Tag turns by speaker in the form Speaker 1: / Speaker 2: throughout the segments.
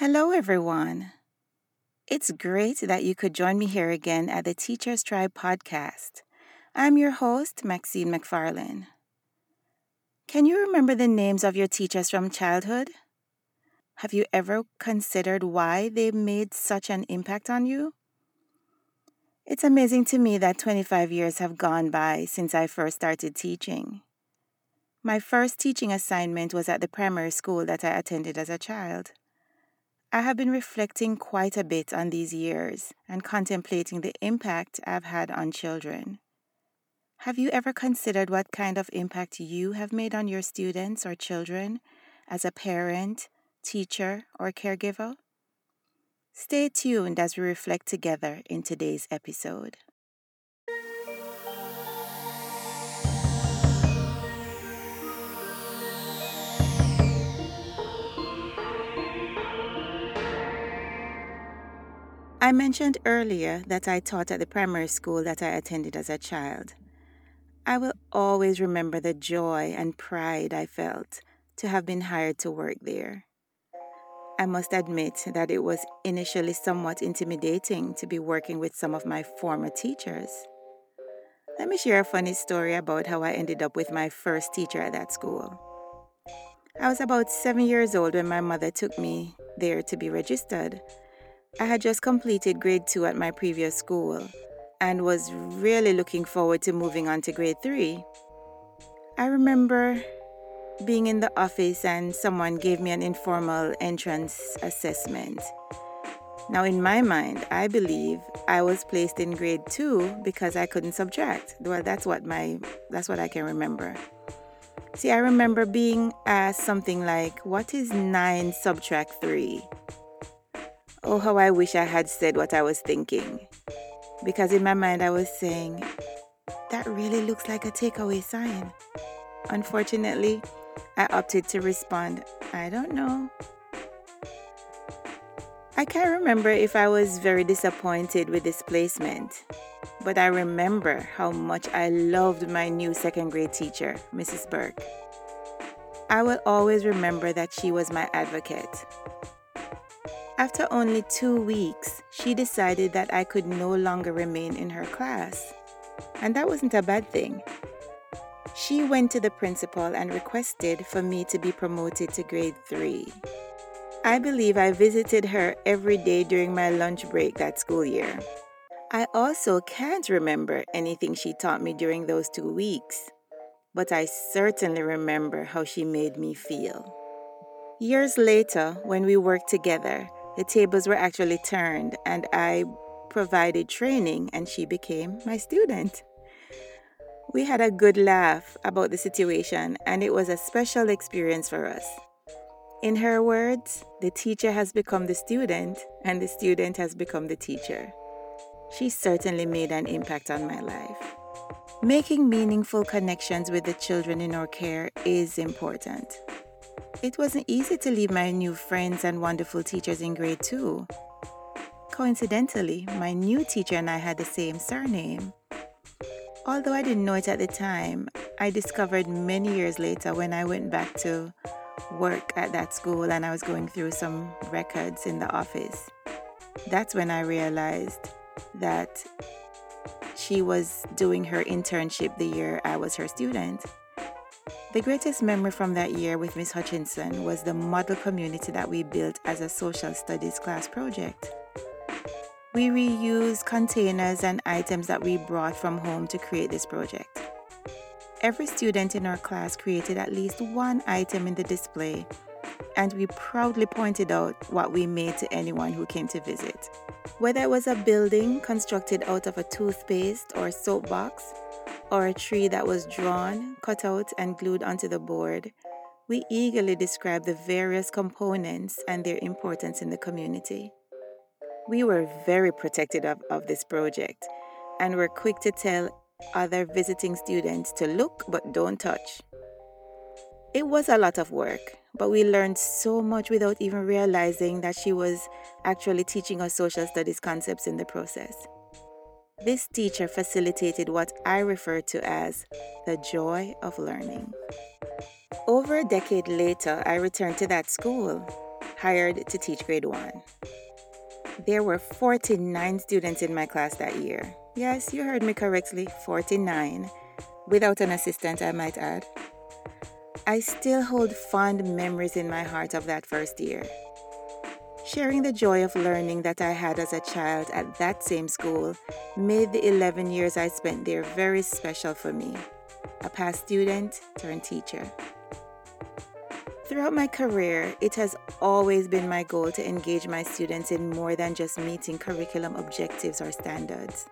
Speaker 1: Hello, everyone. It's great that you could join me here again at the Teachers Tribe podcast. I'm your host, Maxine McFarlane. Can you remember the names of your teachers from childhood? Have you ever considered why they made such an impact on you? It's amazing to me that 25 years have gone by since I first started teaching. My first teaching assignment was at the primary school that I attended as a child. I have been reflecting quite a bit on these years and contemplating the impact I've had on children. Have you ever considered what kind of impact you have made on your students or children as a parent, teacher, or caregiver? Stay tuned as we reflect together in today's episode. I mentioned earlier that I taught at the primary school that I attended as a child. I will always remember the joy and pride I felt to have been hired to work there. I must admit that it was initially somewhat intimidating to be working with some of my former teachers. Let me share a funny story about how I ended up with my first teacher at that school. I was about seven years old when my mother took me there to be registered I had just completed grade two at my previous school and was really looking forward to moving on to grade three. I remember being in the office and someone gave me an informal entrance assessment. Now, in my mind, I believe I was placed in grade two because I couldn't subtract. Well, that's what my that's what I can remember. See, I remember being asked something like, "What is nine subtract three?" Oh, how I wish I had said what I was thinking. Because in my mind, I was saying, that really looks like a takeaway sign. Unfortunately, I opted to respond, I don't know. I can't remember if I was very disappointed with this placement, but I remember how much I loved my new second grade teacher, Mrs. Burke. I will always remember that she was my advocate. After only two weeks, she decided that I could no longer remain in her class. And that wasn't a bad thing. She went to the principal and requested for me to be promoted to grade 3. I believe I visited her every day during my lunch break that school year. I also can't remember anything she taught me during those two weeks, but I certainly remember how she made me feel. Years later, when we worked together, the tables were actually turned, and I provided training, and she became my student. We had a good laugh about the situation, and it was a special experience for us. In her words, the teacher has become the student, and the student has become the teacher. She certainly made an impact on my life. Making meaningful connections with the children in our care is important. It wasn't easy to leave my new friends and wonderful teachers in grade two. Coincidentally, my new teacher and I had the same surname. Although I didn't know it at the time, I discovered many years later when I went back to work at that school and I was going through some records in the office. That's when I realized that she was doing her internship the year I was her student. The greatest memory from that year with Miss Hutchinson was the model community that we built as a social studies class project. We reused containers and items that we brought from home to create this project. Every student in our class created at least one item in the display, and we proudly pointed out what we made to anyone who came to visit. Whether it was a building constructed out of a toothpaste or a soap box, or a tree that was drawn, cut out, and glued onto the board, we eagerly describe the various components and their importance in the community. We were very protective of, of this project and were quick to tell other visiting students to look but don't touch. It was a lot of work, but we learned so much without even realizing that she was actually teaching us social studies concepts in the process. This teacher facilitated what I refer to as the joy of learning. Over a decade later, I returned to that school. hired to teach grade 1. There were 49 students in my class that year. Yes, you heard me correctly 49, without an assistant, I might add. I still hold fond memories in my heart of that first year. Sharing the joy of learning that I had as a child at that same school made the 11 years I spent there very special for me. A past student turned teacher. Throughout my career, it has always been my goal to engage my students in more than just meeting curriculum objectives or standards.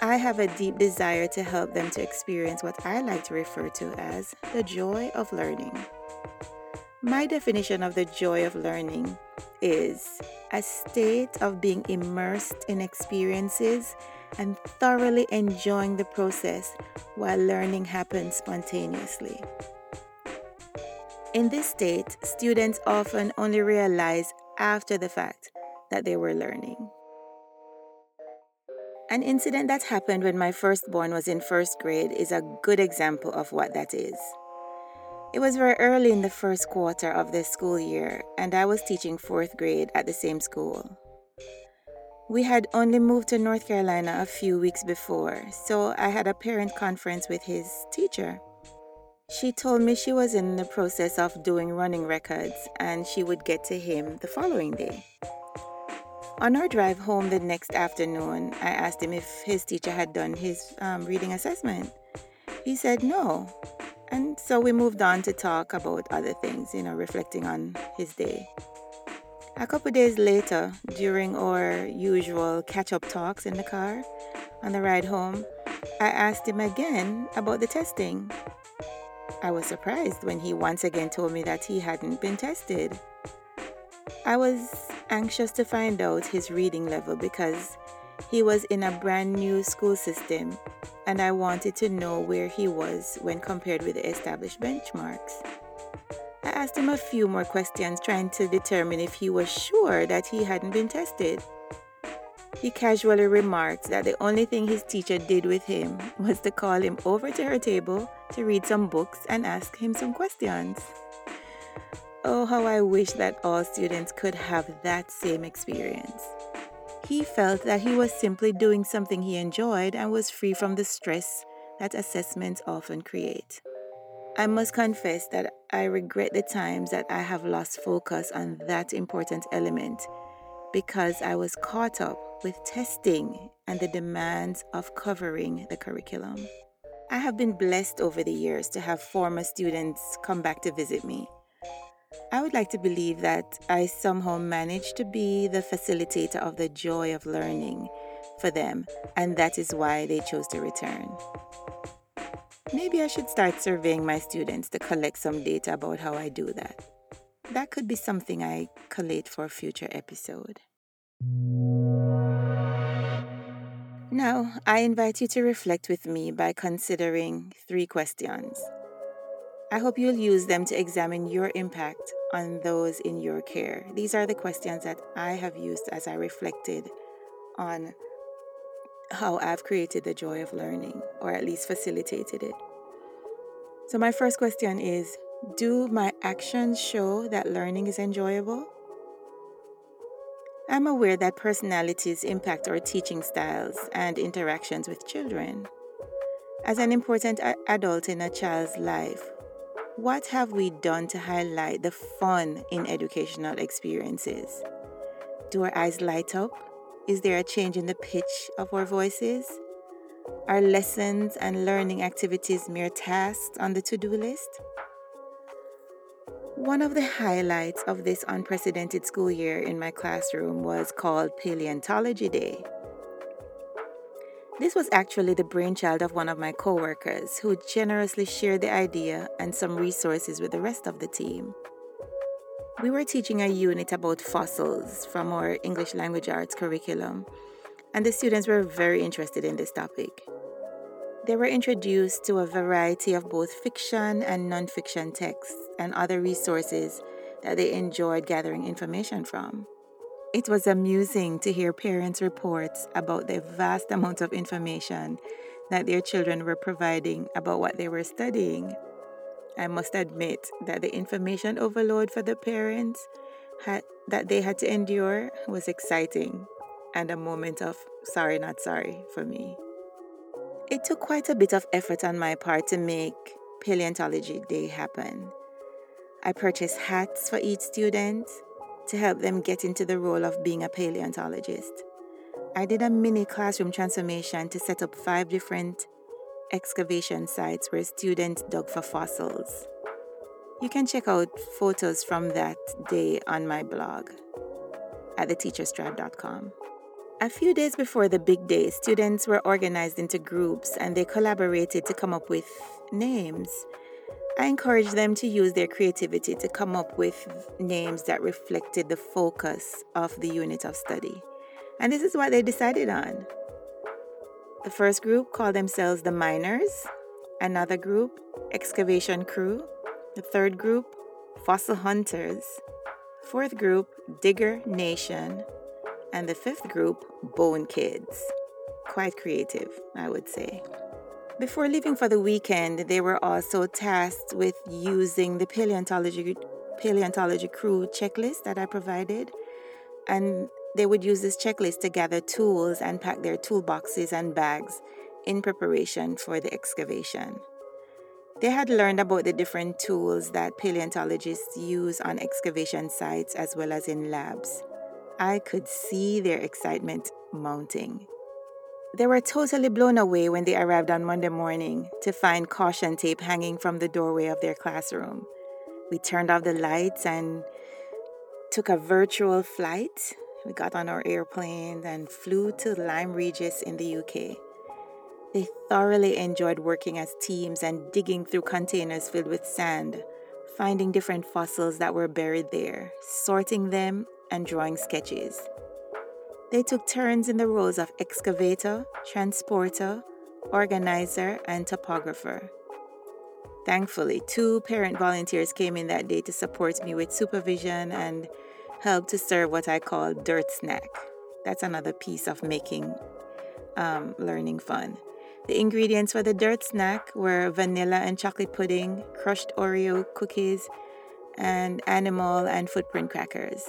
Speaker 1: I have a deep desire to help them to experience what I like to refer to as the joy of learning. My definition of the joy of learning is a state of being immersed in experiences and thoroughly enjoying the process while learning happens spontaneously. In this state, students often only realize after the fact that they were learning. An incident that happened when my firstborn was in first grade is a good example of what that is. It was very early in the first quarter of the school year, and I was teaching fourth grade at the same school. We had only moved to North Carolina a few weeks before, so I had a parent conference with his teacher. She told me she was in the process of doing running records and she would get to him the following day. On our drive home the next afternoon, I asked him if his teacher had done his um, reading assessment. He said no. And so we moved on to talk about other things, you know, reflecting on his day. A couple days later, during our usual catch up talks in the car on the ride home, I asked him again about the testing I was surprised when he once again told me that he hadn't been tested. I was anxious to find out his reading level because he was in a brand new school system and I wanted to know where he was when compared with the established benchmarks. I asked him a few more questions trying to determine if he was sure that he hadn't been tested. He casually remarked that the only thing his teacher did with him was to call him over to her table to read some books and ask him some questions. Oh, how I wish that all students could have that same experience. He felt that he was simply doing something he enjoyed and was free from the stress that assessments often create. I must confess that I regret the times that I have lost focus on that important element because I was caught up with testing and the demands of covering the curriculum. I have been blessed over the years to have former students come back to visit me. I would like to believe that I somehow managed to be the facilitator of the joy of learning for them, and that is why they chose to return. Maybe I should start surveying my students to collect some data about how I do that. That could be something I collate for a future episode. Now, I invite you to reflect with me by considering three questions. I hope you'll use them to examine your impact on those in your care. These are the questions that I have used as I reflected on how I've created the joy of learning, or at least facilitated it. So, my first question is Do my actions show that learning is enjoyable? I'm aware that personalities impact our teaching styles and interactions with children. As an important adult in a child's life, what have we done to highlight the fun in educational experiences? Do our eyes light up? Is there a change in the pitch of our voices? Are lessons and learning activities mere tasks on the to do list? One of the highlights of this unprecedented school year in my classroom was called Paleontology Day. This was actually the brainchild of one of my coworkers who generously shared the idea and some resources with the rest of the team. We were teaching a unit about fossils from our English language arts curriculum, and the students were very interested in this topic. They were introduced to a variety of both fiction and nonfiction texts and other resources that they enjoyed gathering information from. It was amusing to hear parents' reports about the vast amount of information that their children were providing about what they were studying. I must admit that the information overload for the parents had, that they had to endure was exciting and a moment of sorry, not sorry for me. It took quite a bit of effort on my part to make Paleontology Day happen. I purchased hats for each student to help them get into the role of being a paleontologist. I did a mini classroom transformation to set up five different excavation sites where students dug for fossils. You can check out photos from that day on my blog at theteacherstribe.com. A few days before the big day, students were organized into groups and they collaborated to come up with names. I encouraged them to use their creativity to come up with names that reflected the focus of the unit of study. And this is what they decided on. The first group called themselves the Miners, another group, Excavation Crew, the third group, Fossil Hunters, fourth group, Digger Nation, and the fifth group, Bone Kids. Quite creative, I would say. Before leaving for the weekend, they were also tasked with using the paleontology paleontology crew checklist that I provided, and they would use this checklist to gather tools and pack their toolboxes and bags in preparation for the excavation. They had learned about the different tools that paleontologists use on excavation sites as well as in labs. I could see their excitement mounting. They were totally blown away when they arrived on Monday morning to find caution tape hanging from the doorway of their classroom. We turned off the lights and took a virtual flight. We got on our airplane and flew to Lyme Regis in the UK. They thoroughly enjoyed working as teams and digging through containers filled with sand, finding different fossils that were buried there, sorting them, and drawing sketches. They took turns in the roles of excavator, transporter, organizer, and topographer. Thankfully, two parent volunteers came in that day to support me with supervision and help to serve what I call dirt snack. That's another piece of making um, learning fun. The ingredients for the dirt snack were vanilla and chocolate pudding, crushed Oreo cookies, and animal and footprint crackers.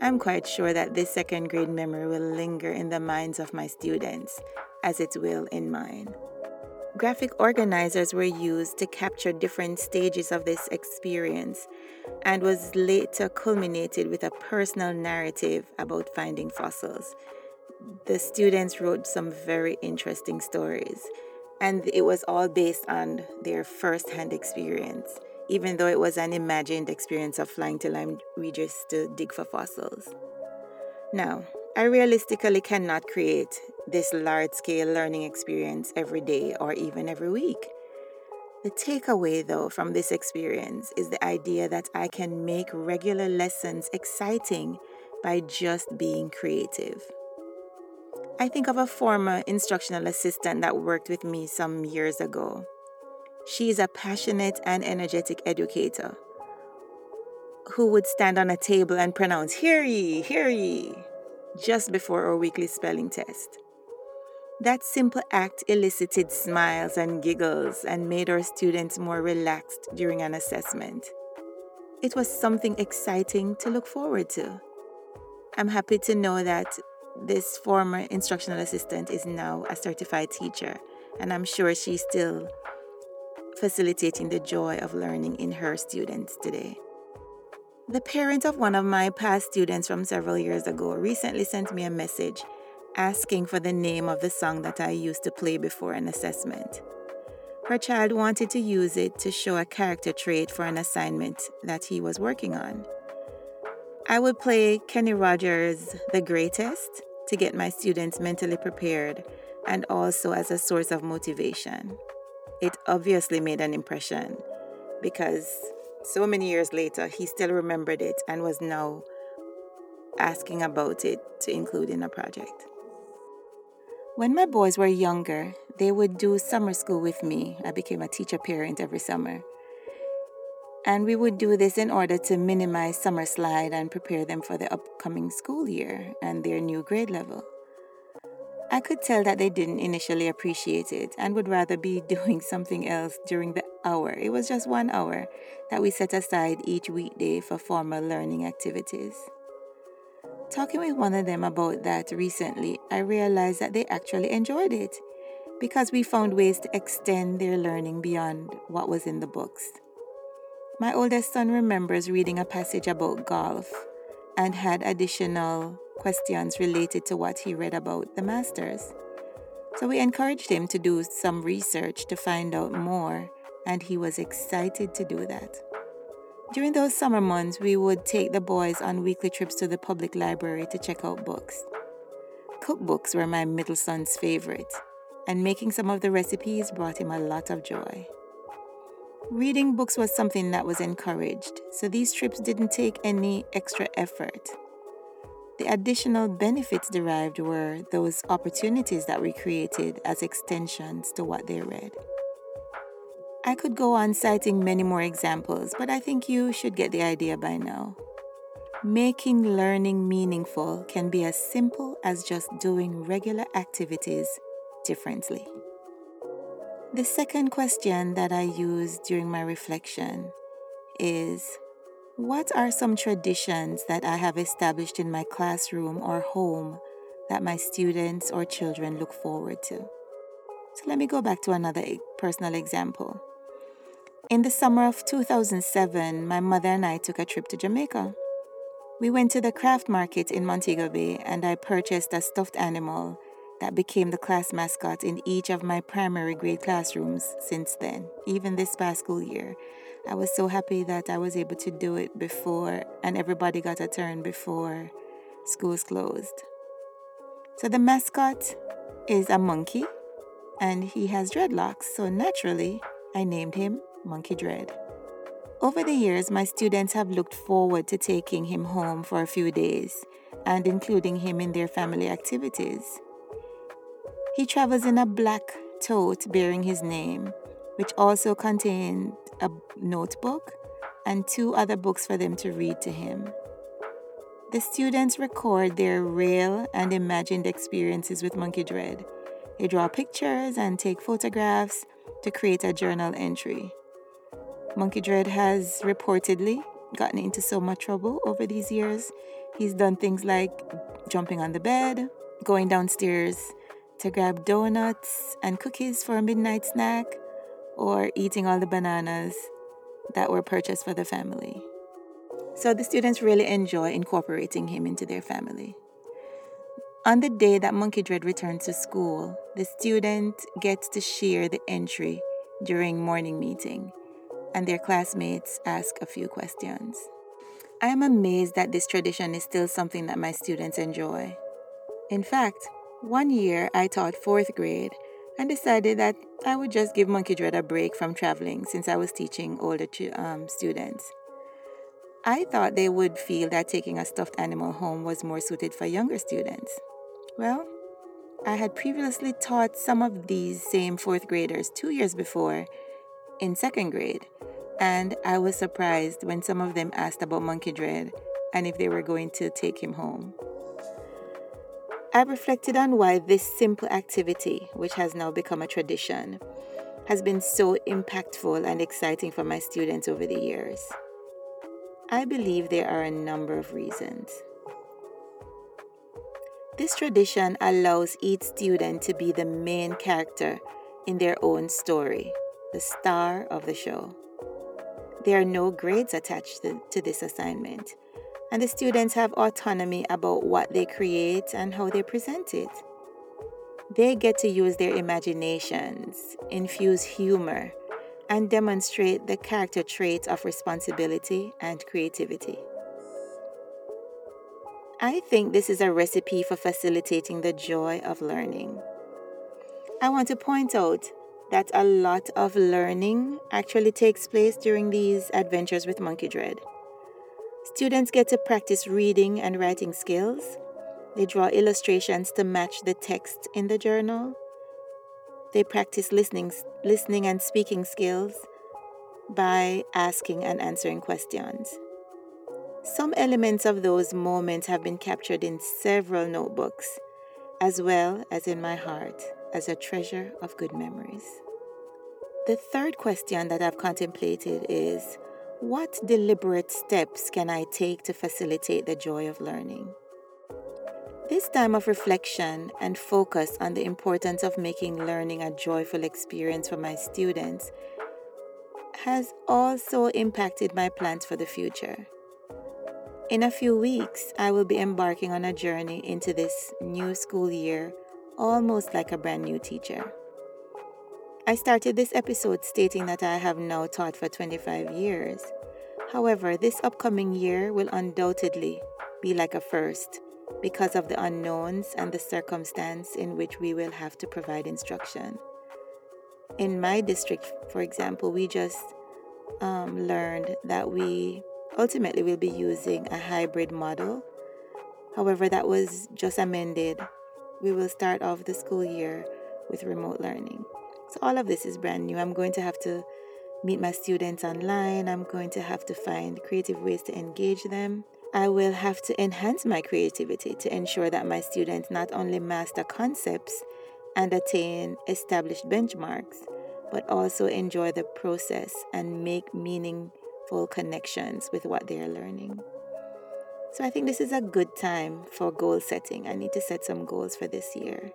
Speaker 1: I'm quite sure that this second grade memory will linger in the minds of my students, as it will in mine. Graphic organizers were used to capture different stages of this experience and was later culminated with a personal narrative about finding fossils. The students wrote some very interesting stories, and it was all based on their first hand experience even though it was an imagined experience of flying to Lyme Regis to dig for fossils. Now, I realistically cannot create this large scale learning experience every day or even every week. The takeaway, though, from this experience is the idea that I can make regular lessons exciting by just being creative. I think of a former instructional assistant that worked with me some years ago. She is a passionate and energetic educator who would stand on a table and pronounce, Hear ye, hear ye, just before our weekly spelling test. That simple act elicited smiles and giggles and made our students more relaxed during an assessment. It was something exciting to look forward to. I'm happy to know that this former instructional assistant is now a certified teacher, and I'm sure she still facilitating the joy of learning in her students today. The parent of one of my past students from several years ago recently sent me a message asking for the name of the song that I used to play before an assessment. Her child wanted to use it to show a character trait for an assignment that he was working on. I would play Kenny Rogers' The Greatest to get my students mentally prepared and also as a source of motivation it obviously made an impression because so many years later, he still remembered it and was now asking about it to include in a project. When my boys were younger, they would do summer school with me. I became a teacher parent every summer. And we would do this in order to minimize summer slide and prepare them for the upcoming school year and their new grade level. I could tell that they didn't initially appreciate it and would rather be doing something else during the hour, it was just one hour that we set aside each weekday for formal learning activities. Talking with one of them about that recently, I realized that they actually enjoyed it because we found ways to extend their learning beyond what was in the books. My oldest son remembers reading a passage about golf and had additional questions related to what he read about the Masters. So we encouraged him to do some research to find out more, and he was excited to do that. During those summer months, we would take the boys on weekly trips to the public library to check out books. Cookbooks were my middle son's favorite, and making some of the recipes brought him a lot of joy. Reading books was something that was encouraged, so these trips didn't take any extra effort. The additional benefits derived were those opportunities that we created as extensions to what they read. I could go on citing many more examples, but I think you should get the idea by now. Making learning meaningful can be as simple as just doing regular activities differently. The second question that I use during my reflection is What are some traditions that I have established in my classroom or home that my students or children look forward to? So let me go back to another personal example. In the summer of 2007, my mother and I took a trip to Jamaica. We went to the craft market in Montego Bay and I purchased a stuffed animal that became the class mascot in each of my primary grade classrooms since then, even this past school year. I was so happy that I was able to do it before and everybody got a turn before schools closed. So the mascot is a monkey and he has dreadlocks, so naturally I named him Monkey Dread. Over the years, my students have looked forward to taking him home for a few days and including him in their family activities. He travels in a black tote bearing his name, which also contained a notebook and two other books for them to read to him. The students record their real and imagined experiences with Monkey Dread. They draw pictures and take photographs to create a journal entry. Monkey Dread has reportedly gotten into so much trouble over these years. He's done things like jumping on the bed, going downstairs to grab donuts and cookies for a midnight snack, or eating all the bananas that were purchased for the family. So the students really enjoy incorporating him into their family. On the day that Monkey Dread returns to school, the student gets to share the entry during morning meeting and their classmates ask a few questions. I am amazed that this tradition is still something that my students enjoy. In fact, one year I taught fourth grade and decided that I would just give Monkey Dread a break from traveling since I was teaching older um, students. I thought they would feel that taking a stuffed animal home was more suited for younger students. Well, I had previously taught some of these same fourth graders two years before in second grade, and I was surprised when some of them asked about Monkey Dread and if they were going to take him home. I reflected on why this simple activity, which has now become a tradition, has been so impactful and exciting for my students over the years. I believe there are a number of reasons. This tradition allows each student to be the main character in their own story the star of the show. There are no grades attached to, to this assignment, and the students have autonomy about what they create and how they present it. They get to use their imaginations, infuse humor, and demonstrate the character traits of responsibility and creativity. I think this is a recipe for facilitating the joy of learning. I want to point out that a lot of learning actually takes place during these adventures with Monkey Dread. Students get to practice reading and writing skills. They draw illustrations to match the text in the journal. They practice listening, listening and speaking skills by asking and answering questions. Some elements of those moments have been captured in several notebooks, as well as in my heart as a treasure of good memories. The third question that I've contemplated is what deliberate steps can I take to facilitate the joy of learning? This time of reflection and focus on the importance of making learning a joyful experience for my students has also impacted my plans for the future. In a few weeks, I will be embarking on a journey into this new school year almost like a brand new teacher. I started this episode stating that I have now taught for 25 years. However, this upcoming year will undoubtedly be like a first because of the unknowns and the circumstance in which we will have to provide instruction. In my district, for example, we just um, learned that we ultimately will be using a hybrid model. However, that was just amended. We will start off the school year with remote learning. So all of this is brand new. I'm going to have to meet my students online. I'm going to have to find creative ways to engage them. I will have to enhance my creativity to ensure that my students not only master concepts and attain established benchmarks, but also enjoy the process and make meaningful connections with what they are learning. So I think this is a good time for goal setting. I need to set some goals for this year.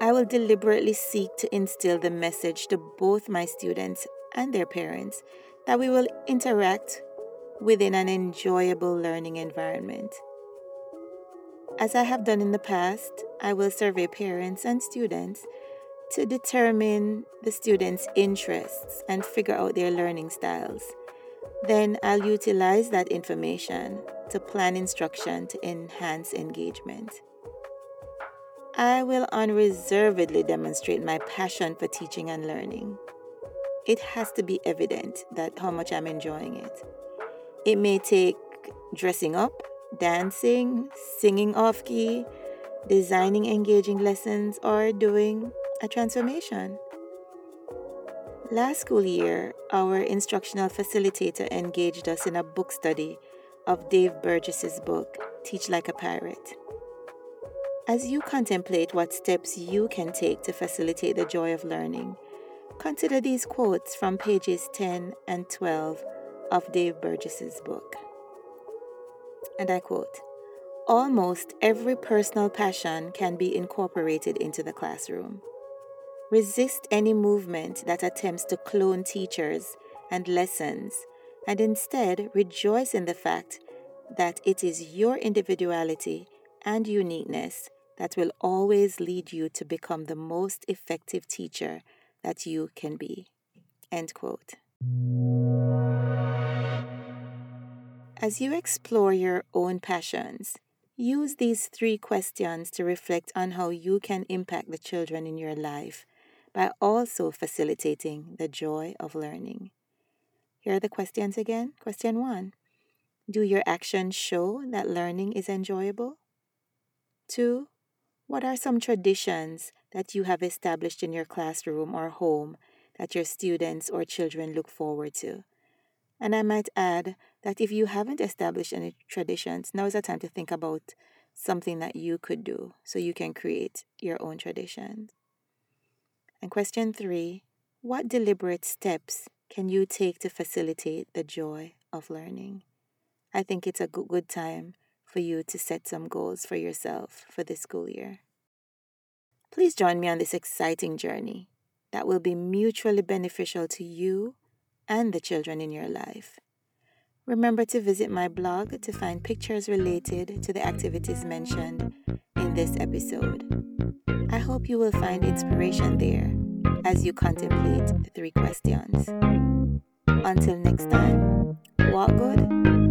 Speaker 1: I will deliberately seek to instill the message to both my students and their parents that we will interact within an enjoyable learning environment. As I have done in the past, I will survey parents and students to determine the students' interests and figure out their learning styles. Then I'll utilize that information to plan instruction to enhance engagement. I will unreservedly demonstrate my passion for teaching and learning. It has to be evident that how much I'm enjoying it. It may take dressing up, dancing, singing off key, designing engaging lessons, or doing a transformation. Last school year, our instructional facilitator engaged us in a book study of Dave Burgess's book, Teach Like a Pirate. As you contemplate what steps you can take to facilitate the joy of learning, consider these quotes from pages 10 and 12 of Dave Burgess's book. And I quote Almost every personal passion can be incorporated into the classroom. Resist any movement that attempts to clone teachers and lessons, and instead rejoice in the fact that it is your individuality and uniqueness that will always lead you to become the most effective teacher that you can be. End quote. As you explore your own passions, use these three questions to reflect on how you can impact the children in your life by also facilitating the joy of learning. Here are the questions again. Question one Do your actions show that learning is enjoyable? Two, what are some traditions that you have established in your classroom or home that your students or children look forward to? And I might add that if you haven't established any traditions, now is the time to think about something that you could do so you can create your own traditions. And question three What deliberate steps can you take to facilitate the joy of learning? I think it's a good time for you to set some goals for yourself for this school year. Please join me on this exciting journey that will be mutually beneficial to you and the children in your life. Remember to visit my blog to find pictures related to the activities mentioned in this episode. I hope you will find inspiration there as you contemplate the three questions. Until next time, walk good